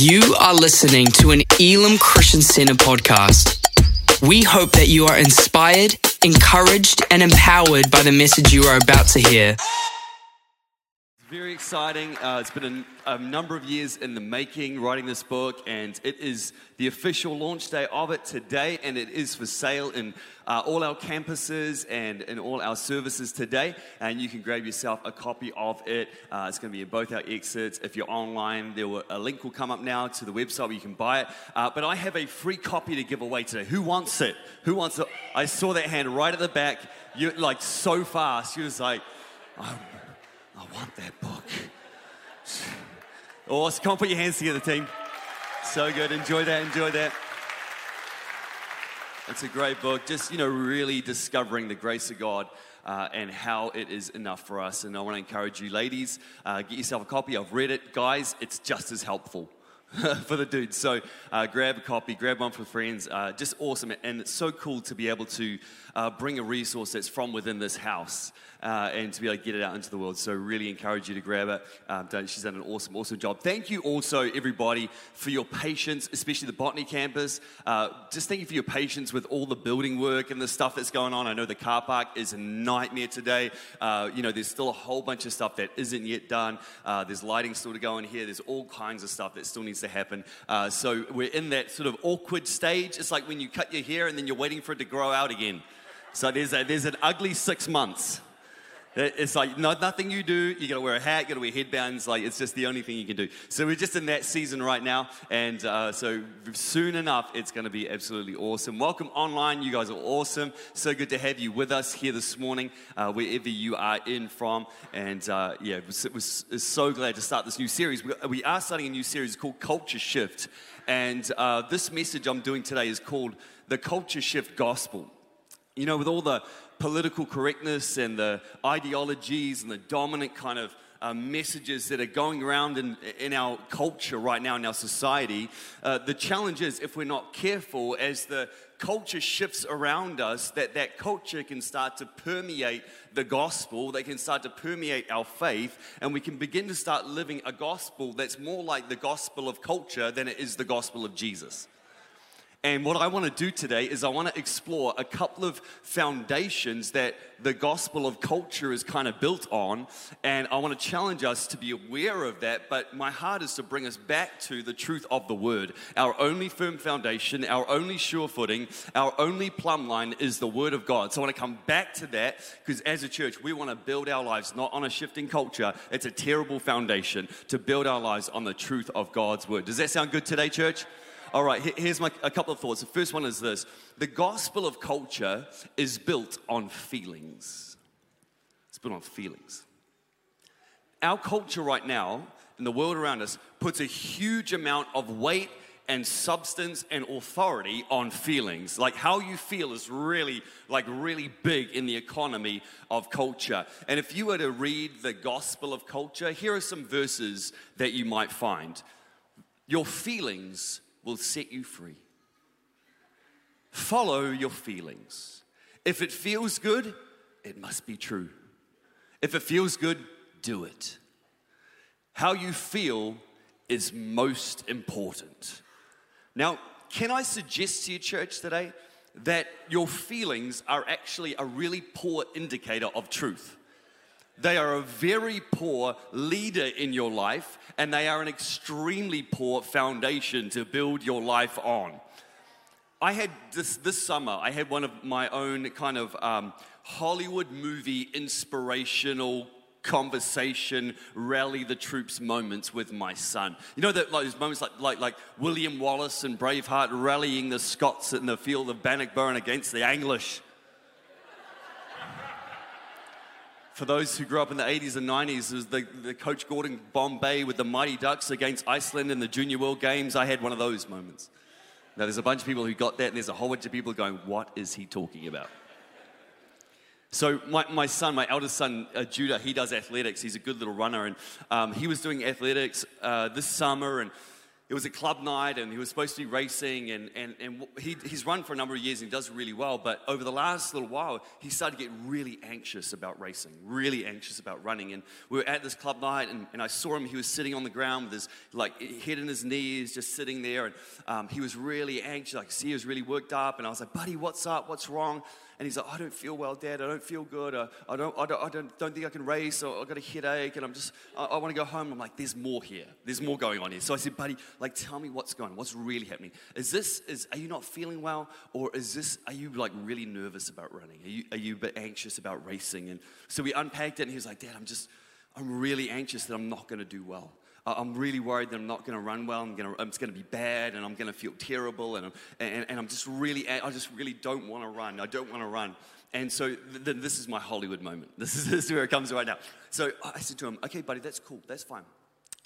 You are listening to an Elim Christian Center podcast. We hope that you are inspired, encouraged, and empowered by the message you are about to hear. Very exciting. Uh, it's been a, a, number of years in the making, writing this book, and it is the official launch day of it today, and it is for sale in uh, all our campuses and in all our services today. And you can grab yourself a copy of it. Uh, it's going to be in both our exits. If you're online, there will, a link will come up now to the website where you can buy it. Uh, but I have a free copy to give away today. Who wants it? Who wants it? I saw that hand right at the back. You're like so fast. You was like. Oh, I want that book. Awesome. Come on, put your hands together, team. So good. Enjoy that. Enjoy that. It's a great book. Just, you know, really discovering the grace of God uh, and how it is enough for us. And I want to encourage you, ladies, uh, get yourself a copy. I've read it. Guys, it's just as helpful. for the dudes. So uh, grab a copy, grab one for friends. Uh, just awesome. And it's so cool to be able to uh, bring a resource that's from within this house uh, and to be able to get it out into the world. So, really encourage you to grab it. Um, she's done an awesome, awesome job. Thank you also, everybody, for your patience, especially the Botany campus. Uh, just thank you for your patience with all the building work and the stuff that's going on. I know the car park is a nightmare today. Uh, you know, there's still a whole bunch of stuff that isn't yet done. There's lighting still to go in here. There's all kinds of stuff that still needs to happen. Uh, so, we're in that sort of awkward stage. It's like when you cut your hair and then you're waiting for it to grow out again. So, there's, a, there's an ugly six months. It's like no, nothing you do. You gotta wear a hat, you gotta wear headbands. Like it's just the only thing you can do. So we're just in that season right now, and uh, so soon enough, it's gonna be absolutely awesome. Welcome online. You guys are awesome. So good to have you with us here this morning, uh, wherever you are in from. And uh, yeah, it was, it was, so glad to start this new series. We, we are starting a new series called Culture Shift, and uh, this message I'm doing today is called the Culture Shift Gospel. You know, with all the political correctness and the ideologies and the dominant kind of uh, messages that are going around in, in our culture right now in our society. Uh, the challenge is if we're not careful, as the culture shifts around us, that that culture can start to permeate the gospel, they can start to permeate our faith, and we can begin to start living a gospel that's more like the gospel of culture than it is the gospel of Jesus. And what I want to do today is I want to explore a couple of foundations that the gospel of culture is kind of built on. And I want to challenge us to be aware of that. But my heart is to bring us back to the truth of the word. Our only firm foundation, our only sure footing, our only plumb line is the word of God. So I want to come back to that because as a church, we want to build our lives not on a shifting culture. It's a terrible foundation to build our lives on the truth of God's word. Does that sound good today, church? All right, here's my, a couple of thoughts. The first one is this the gospel of culture is built on feelings. It's built on feelings. Our culture right now, in the world around us, puts a huge amount of weight and substance and authority on feelings. Like how you feel is really, like really big in the economy of culture. And if you were to read the gospel of culture, here are some verses that you might find. Your feelings will set you free. Follow your feelings. If it feels good, it must be true. If it feels good, do it. How you feel is most important. Now, can I suggest to you, church, today that your feelings are actually a really poor indicator of truth? They are a very poor leader in your life, and they are an extremely poor foundation to build your life on. I had this, this summer, I had one of my own kind of um, Hollywood movie inspirational conversation, rally the troops moments with my son. You know that like, those moments like, like, like William Wallace and Braveheart rallying the Scots in the field of Bannockburn against the English. For those who grew up in the 80s and 90s, it was the, the Coach Gordon Bombay with the Mighty Ducks against Iceland in the Junior World Games. I had one of those moments. Now, there's a bunch of people who got that, and there's a whole bunch of people going, What is he talking about? So, my, my son, my eldest son, uh, Judah, he does athletics. He's a good little runner, and um, he was doing athletics uh, this summer, and it was a club night and he was supposed to be racing and, and, and he, he's run for a number of years and he does really well. But over the last little while he started to get really anxious about racing really anxious about running. And we were at this club night and, and i saw him. He was sitting on the ground with his like head in his knees just sitting there. And um, he was really anxious. I see he was really worked up. And i was like buddy what's up? What's wrong and he's like, I don't feel well, Dad. I don't feel good. Uh, I, don't, I, don't, I don't, don't think I can race. Or I've got a headache, and I'm just, I, I want to go home. I'm like, there's more here. There's more going on here. So I said, buddy, like, tell me what's going on. What's really happening? Is this, is, are you not feeling well? Or is this, are you like really nervous about running? Are you, are you a bit anxious about racing? And so we unpacked it, and he was like, Dad, I'm just, I'm really anxious that I'm not going to do well. I'm really worried that I'm not going to run well. I'm going to, it's going to be bad, and I'm going to feel terrible, and I'm, and, and I'm just really, I just really don't want to run. I don't want to run. And so th- th- this is my Hollywood moment. This is, this is where it comes right now. So I said to him, "Okay, buddy, that's cool. That's fine.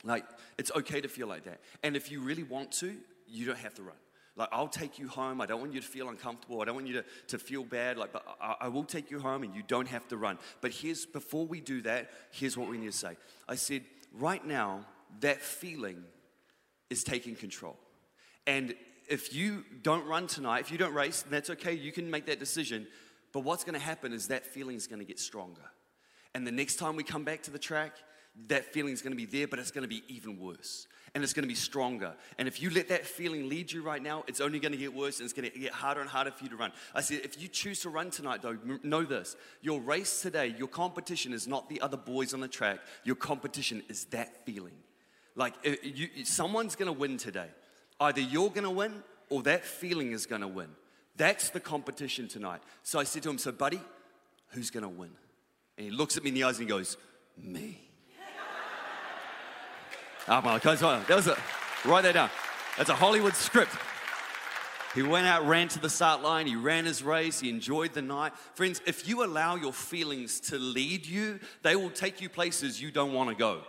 Like it's okay to feel like that. And if you really want to, you don't have to run." Like, I'll take you home. I don't want you to feel uncomfortable. I don't want you to, to feel bad. Like, but I, I will take you home and you don't have to run. But here's, before we do that, here's what we need to say. I said, right now, that feeling is taking control. And if you don't run tonight, if you don't race, that's okay. You can make that decision. But what's going to happen is that feeling is going to get stronger. And the next time we come back to the track, that feeling is going to be there, but it's going to be even worse. And it's going to be stronger. And if you let that feeling lead you right now, it's only going to get worse and it's going to get harder and harder for you to run. I said, if you choose to run tonight, though, know this your race today, your competition is not the other boys on the track, your competition is that feeling. Like, you, someone's going to win today. Either you're going to win or that feeling is going to win. That's the competition tonight. So I said to him, So, buddy, who's going to win? And he looks at me in the eyes and he goes, Me. oh, my God. That was a, write that down. That's a Hollywood script. He went out, ran to the start line, he ran his race, he enjoyed the night. Friends, if you allow your feelings to lead you, they will take you places you don't want to go.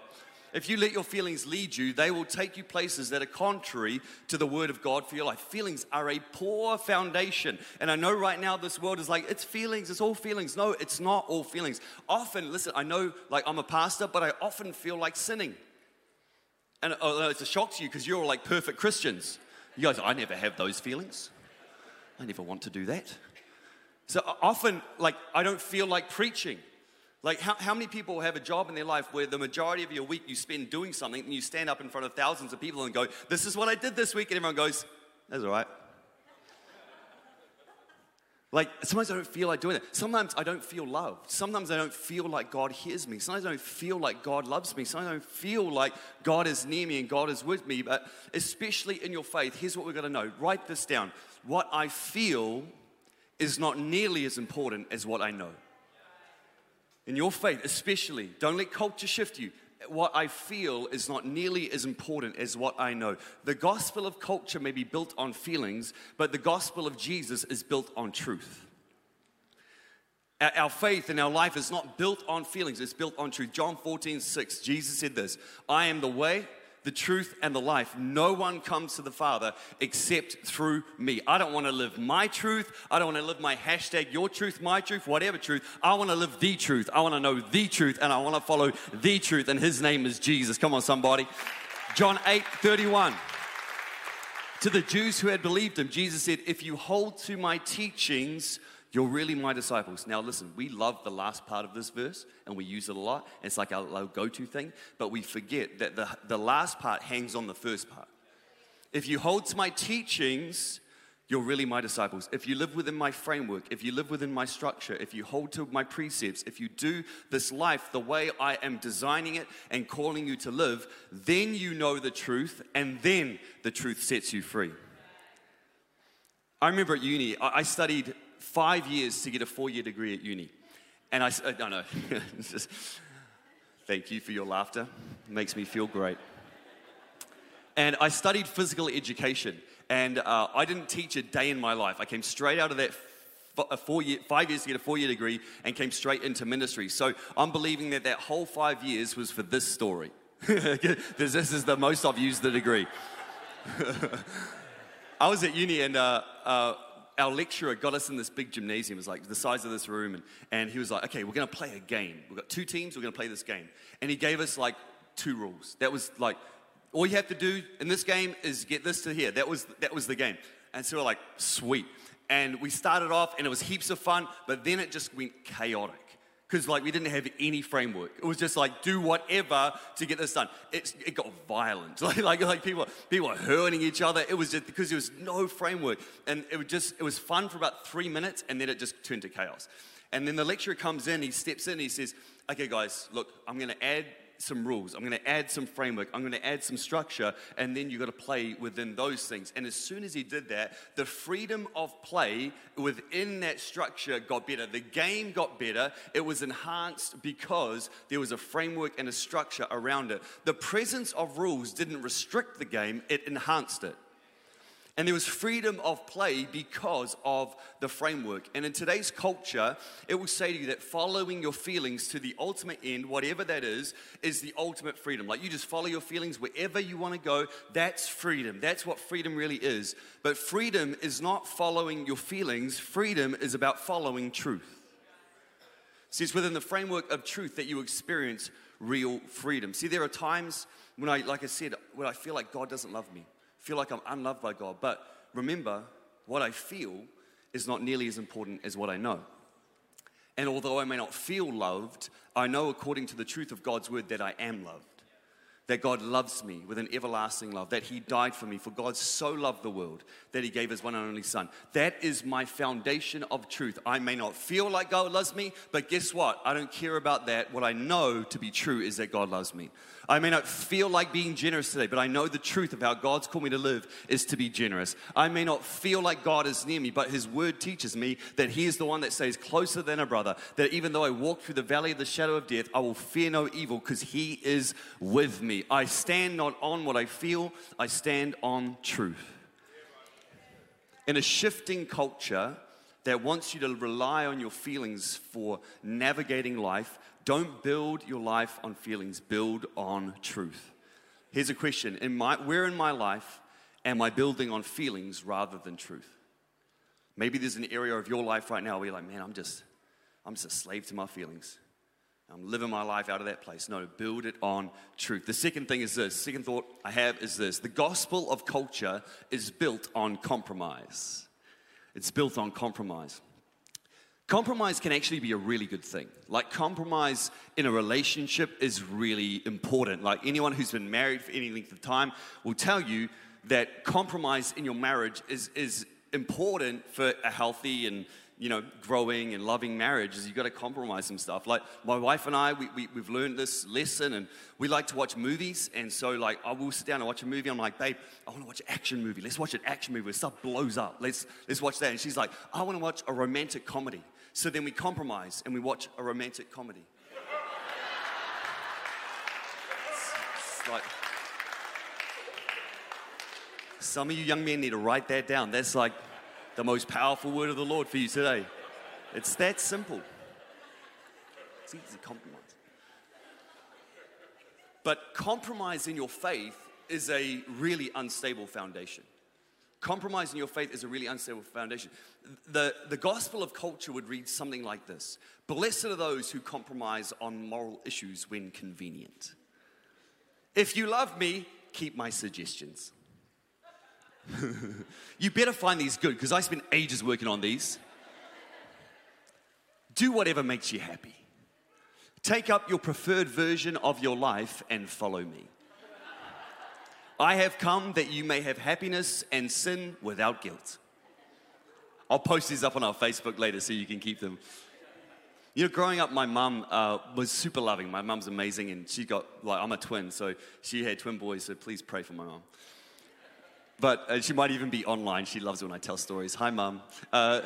If you let your feelings lead you, they will take you places that are contrary to the word of God for your life. Feelings are a poor foundation. And I know right now this world is like, it's feelings, it's all feelings. No, it's not all feelings. Often, listen, I know like I'm a pastor, but I often feel like sinning. And oh, it's a shock to you because you're like perfect Christians. You guys, I never have those feelings. I never want to do that. So often, like, I don't feel like preaching. Like, how, how many people have a job in their life where the majority of your week you spend doing something and you stand up in front of thousands of people and go, This is what I did this week, and everyone goes, That's all right. Like, sometimes I don't feel like doing it. Sometimes I don't feel loved. Sometimes I don't feel like God hears me. Sometimes I don't feel like God loves me. Sometimes I don't feel like God is near me and God is with me. But especially in your faith, here's what we've got to know write this down. What I feel is not nearly as important as what I know in your faith, especially, don't let culture shift you. What I feel is not nearly as important as what I know. The gospel of culture may be built on feelings, but the gospel of Jesus is built on truth. Our faith and our life is not built on feelings, it's built on truth. John 14, 6, Jesus said this I am the way, the truth, and the life. No one comes to the Father except through me. I don't want to live my truth. I don't want to live my hashtag, your truth, my truth, whatever truth. I want to live the truth. I want to know the truth, and I want to follow the truth, and His name is Jesus. Come on, somebody. John 8 31. To the Jews who had believed him, Jesus said, If you hold to my teachings, you're really my disciples. Now, listen, we love the last part of this verse and we use it a lot. It's like our, our go to thing, but we forget that the, the last part hangs on the first part. If you hold to my teachings, you're really my disciples. If you live within my framework, if you live within my structure, if you hold to my precepts, if you do this life the way I am designing it and calling you to live, then you know the truth and then the truth sets you free. I remember at uni, I studied five years to get a four year degree at uni. And I, uh, no, no, just, thank you for your laughter. It makes me feel great. And I studied physical education, and uh, I didn't teach a day in my life. I came straight out of that a four year, five years to get a four year degree and came straight into ministry. So I'm believing that that whole five years was for this story. this is the most I've used the degree. I was at uni and uh, uh, our lecturer got us in this big gymnasium. It was like the size of this room. And, and he was like, okay, we're going to play a game. We've got two teams. We're going to play this game. And he gave us like two rules. That was like, All you have to do in this game is get this to here. That was, that was the game. And so we're like, sweet. And we started off and it was heaps of fun, but then it just went chaotic because like we didn't have any framework. It was just like do whatever to get this done. It, it got violent, like, like like people people were hurting each other. It was just because there was no framework, and it was just it was fun for about three minutes, and then it just turned to chaos. And then the lecturer comes in, he steps in, he says, "Okay, guys, look, I'm going to add some rules. I'm going to add some framework. I'm going to add some structure, and then you've got to play within those things. And as soon as he did that, the freedom of play within that structure got better. The game got better. It was enhanced because there was a framework and a structure around it. The presence of rules didn't restrict the game, it enhanced it. And there was freedom of play because of the framework. And in today's culture, it will say to you that following your feelings to the ultimate end, whatever that is, is the ultimate freedom. Like you just follow your feelings wherever you want to go. That's freedom. That's what freedom really is. But freedom is not following your feelings, freedom is about following truth. See, it's within the framework of truth that you experience real freedom. See, there are times when I, like I said, when I feel like God doesn't love me feel like I'm unloved by God. But remember, what I feel is not nearly as important as what I know. And although I may not feel loved, I know according to the truth of God's word that I am loved. That God loves me with an everlasting love, that He died for me, for God so loved the world that He gave His one and only Son. That is my foundation of truth. I may not feel like God loves me, but guess what? I don't care about that. What I know to be true is that God loves me. I may not feel like being generous today, but I know the truth of how God's called me to live is to be generous. I may not feel like God is near me, but His word teaches me that He is the one that stays closer than a brother. That even though I walk through the valley of the shadow of death, I will fear no evil because He is with me. I stand not on what I feel, I stand on truth. In a shifting culture, that wants you to rely on your feelings for navigating life, don't build your life on feelings, build on truth. Here's a question in my, Where in my life am I building on feelings rather than truth? Maybe there's an area of your life right now where you're like, man, I'm just, I'm just a slave to my feelings. I'm living my life out of that place. No, build it on truth. The second thing is this. Second thought I have is this. The gospel of culture is built on compromise. It's built on compromise. Compromise can actually be a really good thing. Like, compromise in a relationship is really important. Like, anyone who's been married for any length of time will tell you that compromise in your marriage is, is important for a healthy and you know, growing and loving marriage is you've got to compromise some stuff. Like my wife and I, we, we, have learned this lesson and we like to watch movies. And so like I will sit down and watch a movie. I'm like, babe, I want to watch an action movie. Let's watch an action movie where stuff blows up. Let's, let's watch that. And she's like, I want to watch a romantic comedy. So then we compromise and we watch a romantic comedy. It's, it's like, some of you young men need to write that down. That's like the most powerful word of the Lord for you today. It's that simple. It's easy compromise. But compromise in your faith is a really unstable foundation. Compromise in your faith is a really unstable foundation. The, the gospel of culture would read something like this Blessed are those who compromise on moral issues when convenient. If you love me, keep my suggestions. You better find these good because I spent ages working on these. Do whatever makes you happy. Take up your preferred version of your life and follow me. I have come that you may have happiness and sin without guilt. I'll post these up on our Facebook later so you can keep them. You know, growing up, my mum uh, was super loving. My mum's amazing, and she got, like, I'm a twin, so she had twin boys, so please pray for my mum. But uh, she might even be online. She loves when I tell stories. Hi, mum. Uh,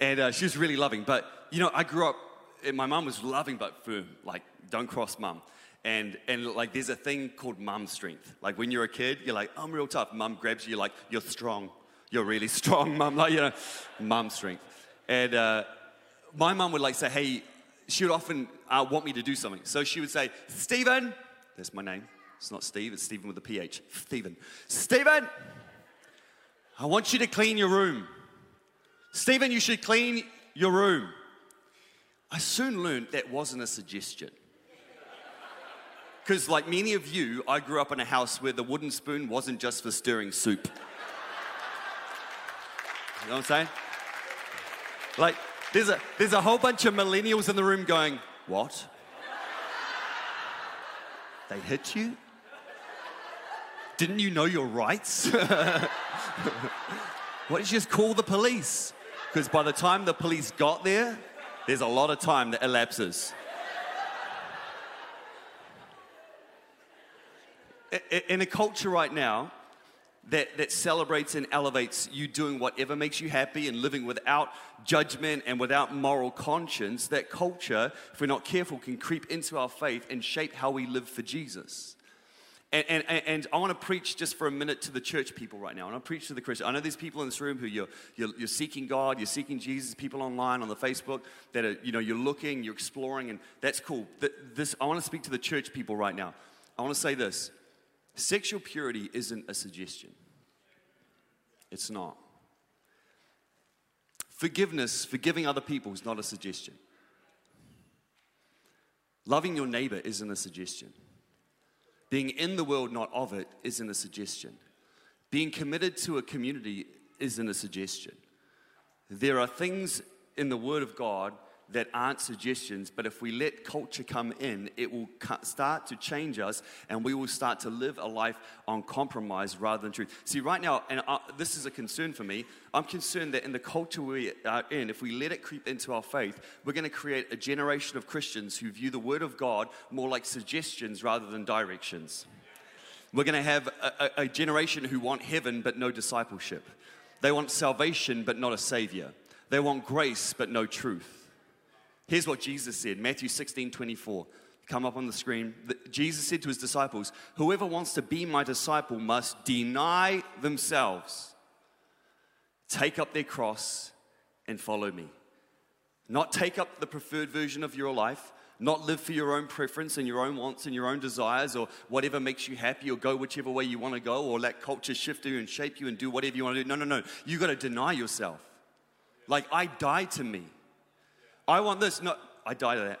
and uh, she was really loving. But, you know, I grew up, and my mum was loving but firm. Like, don't cross mum. And, and like, there's a thing called mum strength. Like, when you're a kid, you're like, I'm real tough. Mum grabs you, you're like, you're strong. You're really strong, mum. Like, you know, mum strength. And uh, my mum would like say, hey, she would often uh, want me to do something. So she would say, Stephen, that's my name. It's not Steve, it's Stephen with a PH. Stephen. Stephen, I want you to clean your room. Stephen, you should clean your room. I soon learned that wasn't a suggestion. Because, like many of you, I grew up in a house where the wooden spoon wasn't just for stirring soup. You know what I'm saying? Like, there's a, there's a whole bunch of millennials in the room going, What? They hit you? Didn't you know your rights? Why did you just call the police? Because by the time the police got there, there's a lot of time that elapses. in a culture right now that, that celebrates and elevates you doing whatever makes you happy and living without judgment and without moral conscience, that culture, if we're not careful, can creep into our faith and shape how we live for Jesus. And, and, and I want to preach just for a minute to the church people right now. I want to preach to the Christian. I know there's people in this room who you're, you're, you're, seeking God, you're seeking Jesus, people online on the Facebook that are, you know, you're looking, you're exploring, and that's cool. This, I want to speak to the church people right now. I want to say this Sexual purity isn't a suggestion, it's not. Forgiveness, forgiving other people, is not a suggestion. Loving your neighbor isn't a suggestion. Being in the world, not of it, isn't a suggestion. Being committed to a community isn't a suggestion. There are things in the Word of God that aren't suggestions, but if we let culture come in, it will start to change us and we will start to live a life on compromise rather than truth. See, right now, and uh, this is a concern for me, I'm concerned that in the culture we are in, if we let it creep into our faith, we're going to create a generation of Christians who view the Word of God more like suggestions rather than directions. We're going to have a, a, a generation who want heaven but no discipleship. They want salvation but not a savior. They want grace but no truth. Here's what Jesus said Matthew 16 24. Come up on the screen. Jesus said to his disciples, Whoever wants to be my disciple must deny themselves, take up their cross, and follow me. Not take up the preferred version of your life, not live for your own preference and your own wants and your own desires or whatever makes you happy or go whichever way you want to go or let culture shift you and shape you and do whatever you want to do. No, no, no. You got to deny yourself. Like I die to me. I want this. No, I die that.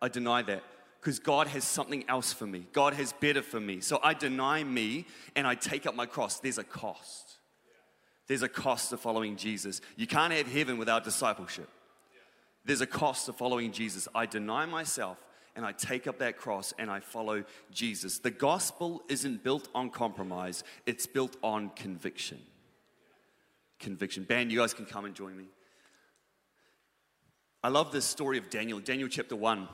I deny that because God has something else for me. God has better for me. So I deny me and I take up my cross. There's a cost. There's a cost to following Jesus. You can't have heaven without discipleship. There's a cost to following Jesus. I deny myself and I take up that cross and I follow Jesus. The gospel isn't built on compromise, it's built on conviction. Conviction. Band, you guys can come and join me. I love this story of Daniel, Daniel chapter 1.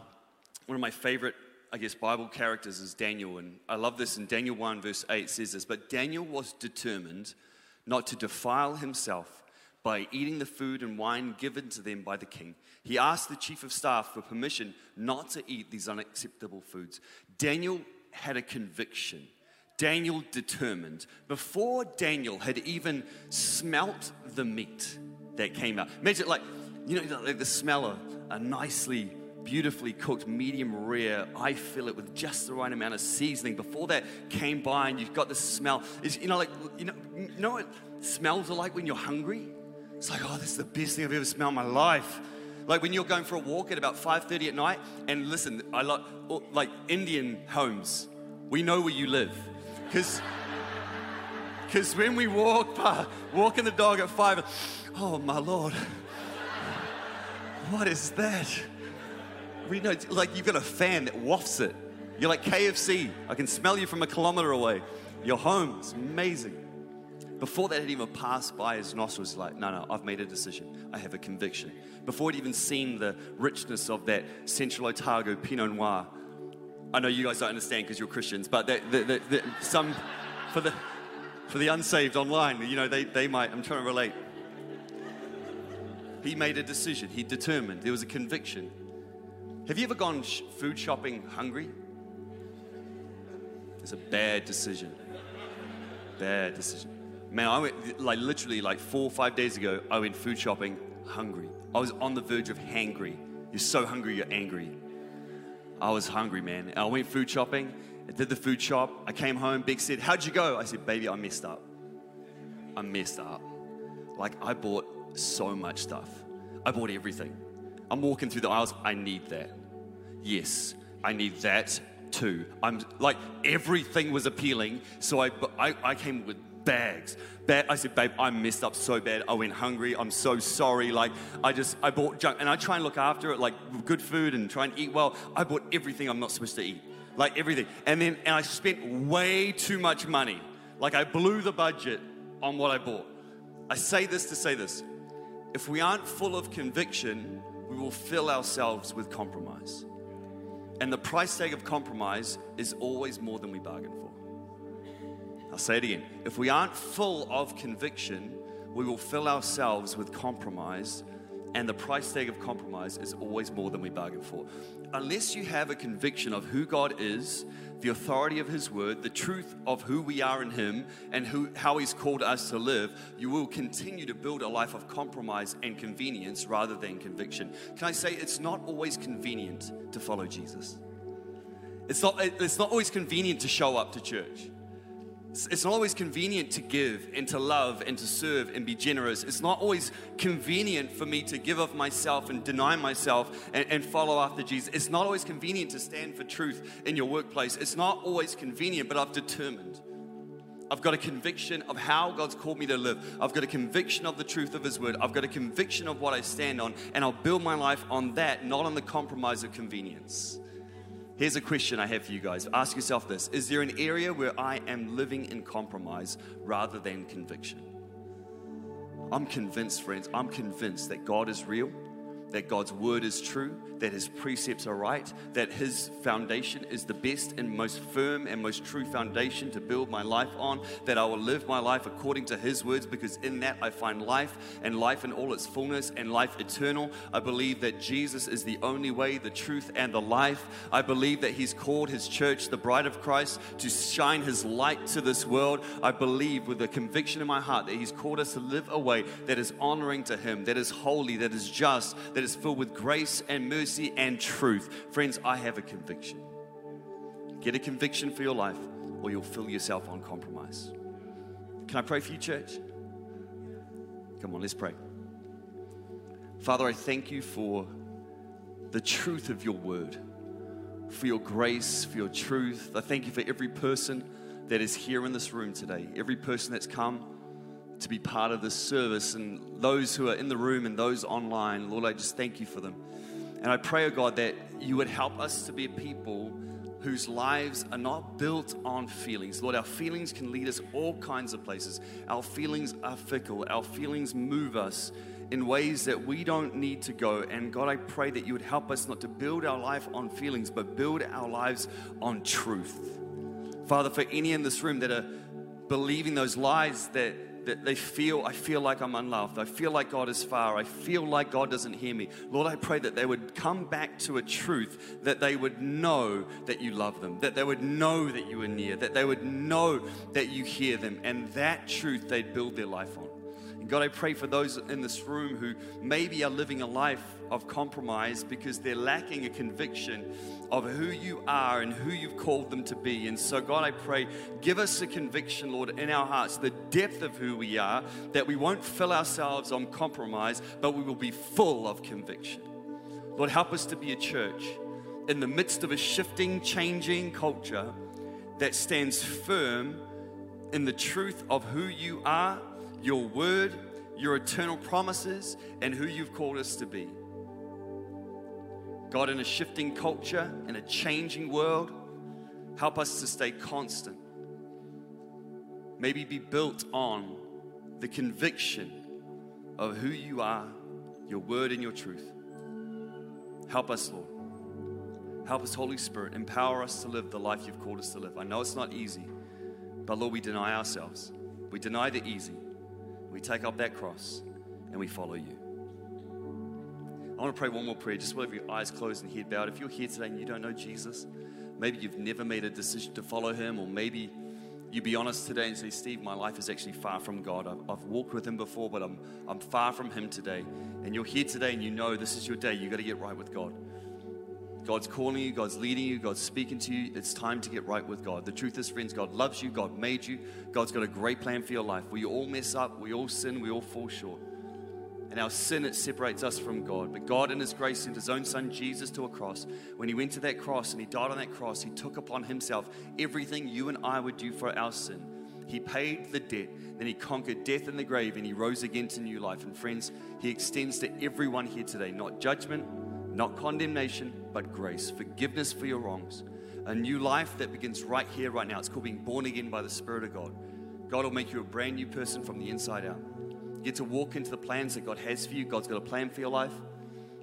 One of my favorite, I guess, Bible characters is Daniel. And I love this in Daniel 1, verse 8 says this But Daniel was determined not to defile himself by eating the food and wine given to them by the king. He asked the chief of staff for permission not to eat these unacceptable foods. Daniel had a conviction. Daniel determined. Before Daniel had even smelt the meat that came out. Imagine, like, you know, like the smell of a nicely, beautifully cooked, medium rare. I fill it with just the right amount of seasoning. Before that came by, and you've got the smell. Is you know, like you know, you know what smells are like when you're hungry. It's like, oh, this is the best thing I've ever smelled in my life. Like when you're going for a walk at about 5:30 at night, and listen, I like oh, like Indian homes. We know where you live, because. Because when we walk, by, walking the dog at five, oh my Lord, what is that? We know, like you've got a fan that wafts it. You're like KFC. I can smell you from a kilometer away. Your home is amazing. Before that had even passed by his nostrils, like, no, no, I've made a decision. I have a conviction. Before he'd even seen the richness of that Central Otago Pinot Noir, I know you guys don't understand because you're Christians, but that, that, that some for the for the unsaved online, you know, they, they might. I'm trying to relate. He made a decision. He determined. There was a conviction. Have you ever gone sh- food shopping hungry? It's a bad decision. Bad decision. Man, I went like literally like four or five days ago. I went food shopping hungry. I was on the verge of hangry. You're so hungry, you're angry. I was hungry, man. I went food shopping. I did the food shop. I came home. Big said, "How'd you go?" I said, "Baby, I messed up. I messed up. Like I bought so much stuff. I bought everything. I'm walking through the aisles. I need that. Yes, I need that too. I'm like, everything was appealing. So I, I, I came with bags. Ba- I said, babe, I messed up so bad. I went hungry. I'm so sorry. Like, I just, I bought junk. And I try and look after it, like good food and try and eat well. I bought everything I'm not supposed to eat. Like everything. And then, and I spent way too much money. Like, I blew the budget on what I bought. I say this to say this. If we aren't full of conviction, we will fill ourselves with compromise. And the price tag of compromise is always more than we bargain for. I'll say it again. If we aren't full of conviction, we will fill ourselves with compromise, and the price tag of compromise is always more than we bargain for. Unless you have a conviction of who God is, the authority of His Word, the truth of who we are in Him, and who, how He's called us to live, you will continue to build a life of compromise and convenience rather than conviction. Can I say it's not always convenient to follow Jesus? It's not, it's not always convenient to show up to church. It's not always convenient to give and to love and to serve and be generous. It's not always convenient for me to give of myself and deny myself and, and, follow after Jesus. It's not always convenient to stand for truth in your workplace. It's not always convenient, but I've determined. I've got a conviction of how God's called me to live. I've got a conviction of the truth of His word. I've got a conviction of what I stand on, and I'll build my life on that, not on the compromise of convenience. Here's a question I have for you guys. Ask yourself this Is there an area where I am living in compromise rather than conviction? I'm convinced, friends, I'm convinced that God is real that God's word is true, that his precepts are right, that his foundation is the best and most firm and most true foundation to build my life on, that I will live my life according to his words because in that I find life and life in all its fullness and life eternal. I believe that Jesus is the only way, the truth, and the life. I believe that he's called his church, the bride of Christ, to shine his light to this world. I believe with a conviction in my heart that he's called us to live a way that is honoring to him, that is holy, that is just, that that is filled with grace and mercy and truth. Friends, I have a conviction. Get a conviction for your life, or you'll fill yourself on compromise. Can I pray for you, church? Come on, let's pray. Father, I thank you for the truth of your word, for your grace, for your truth. I thank you for every person that is here in this room today, every person that's come to be part of this service and those who are in the room and those online. Lord, I just thank you for them. And I pray, oh God, that you would help us to be a people whose lives are not built on feelings. Lord, our feelings can lead us all kinds of places. Our feelings are fickle, our feelings move us in ways that we don't need to go. And God, I pray that you would help us not to build our life on feelings, but build our lives on truth. Father, for any in this room that are believing those lies that that they feel, I feel like I'm unloved. I feel like God is far. I feel like God doesn't hear me. Lord, I pray that they would come back to a truth, that they would know that you love them, that they would know that you are near, that they would know that you hear them, and that truth they'd build their life on. And God, I pray for those in this room who maybe are living a life of compromise because they're lacking a conviction of who you are and who you've called them to be. And so, God, I pray, give us a conviction, Lord, in our hearts, the depth of who we are, that we won't fill ourselves on compromise, but we will be full of conviction. Lord, help us to be a church in the midst of a shifting, changing culture that stands firm in the truth of who you are, your word, your eternal promises, and who you've called us to be. God, in a shifting culture, in a changing world, help us to stay constant. Maybe be built on the conviction of who you are, your word, and your truth. Help us, Lord. Help us, Holy Spirit. Empower us to live the life you've called us to live. I know it's not easy, but Lord, we deny ourselves. We deny the easy. We take up that cross and we follow you. I want to pray one more prayer, just with your eyes closed and head bowed. If you're here today and you don't know Jesus, maybe you've never made a decision to follow him, or maybe you be honest today and say, Steve, my life is actually far from God. I've, I've, walked with him before, but I'm, I'm far from him today. And you're here today and you know this is your day. You've got to get right with God. God's calling you, God's leading you, God's speaking to you. It's time to get right with God. The truth is, friends, God loves you, God made you, God's got a great plan for your life. We all mess up, we all sin, we all fall short. And our sin, it separates us from God. But God, in His grace, sent His own Son, Jesus, to a cross. When He went to that cross and He died on that cross, He took upon Himself everything you and I would do for our sin. He paid the debt, then He conquered death in the grave, and He rose again to new life. And friends, He extends to everyone here today not judgment, not condemnation, but grace, forgiveness for your wrongs. A new life that begins right here, right now. It's called being born again by the Spirit of God. God will make you a brand new person from the inside out. You get to walk into the plans that God has for you. God's got a plan for your life.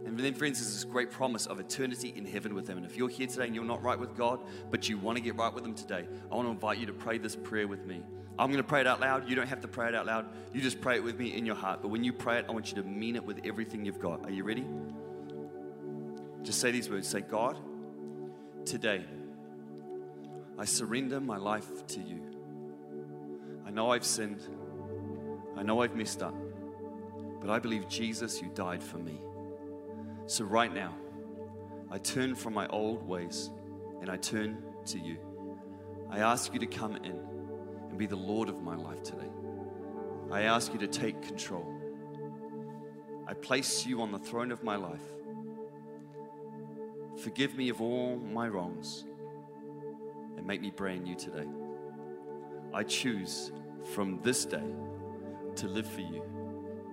And then, friends, there's this great promise of eternity in heaven with Him. And if you're here today and you're not right with God, but you want to get right with Him today, I want to invite you to pray this prayer with me. I'm going to pray it out loud. You don't have to pray it out loud. You just pray it with me in your heart. But when you pray it, I want you to mean it with everything you've got. Are you ready? Just say these words Say, God, today, I surrender my life to you. I know I've sinned. I know I've messed up, but I believe, Jesus, you died for me. So right now, I turn from my old ways and I turn to you. I ask you to come in and be the Lord of my life today. I ask you to take control. I place you on the throne of my life. Forgive me of all my wrongs and make me brand new today. I choose from this day to live for you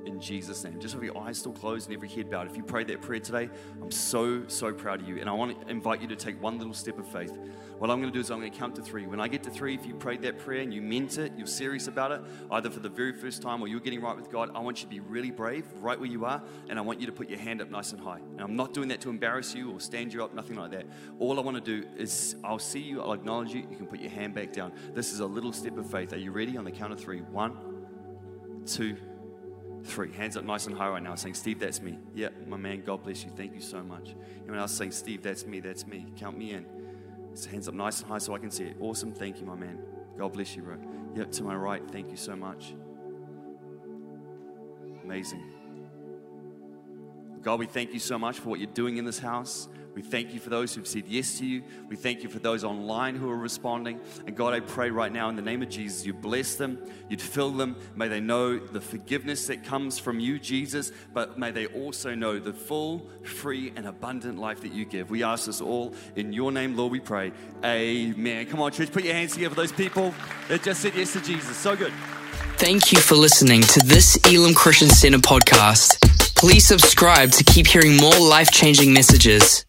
in Jesus' name. Just with your eyes still closed and every head bowed. If you prayed that prayer today, I'm so, so proud of you. And I want to invite you to take one little step of faith. What I'm going to do is I'm going to count to three. When I get to three, if you prayed that prayer and you meant it, you're serious about it, either for the very first time or you're getting right with God, I want you to be really brave, right where you are, and I want you to put your hand up nice and high. And I'm not doing that to embarrass you or stand you up, nothing like that. All I want to do is I'll see you, I'll acknowledge you, you can put your hand back down. This is a little step of faith. Are you ready? On the count of three. One, two, three. Hands up nice and high right now, saying, Steve, that's me. Yeah, my man, God bless you. Thank you so much. Anyone else saying, Steve, that's me, that's me. Count me in. So hands up nice and high so I can see it. Awesome. Thank you, my man. God bless you, bro. Yep, to my right. Thank you so much. Amazing. God, we thank you so much for what you're doing in this house. We thank you for those who've said yes to you. We thank you for those online who are responding. And God, I pray right now in the name of Jesus, you bless them, you'd fill them. May they know the forgiveness that comes from you, Jesus, but may they also know the full, free, and abundant life that you give. We ask this all in your name, Lord, we pray. Amen. Come on, church, put your hands together for those people that just said yes to Jesus. So good. Thank you for listening to this Elim Christian Center podcast. Please subscribe to keep hearing more life changing messages.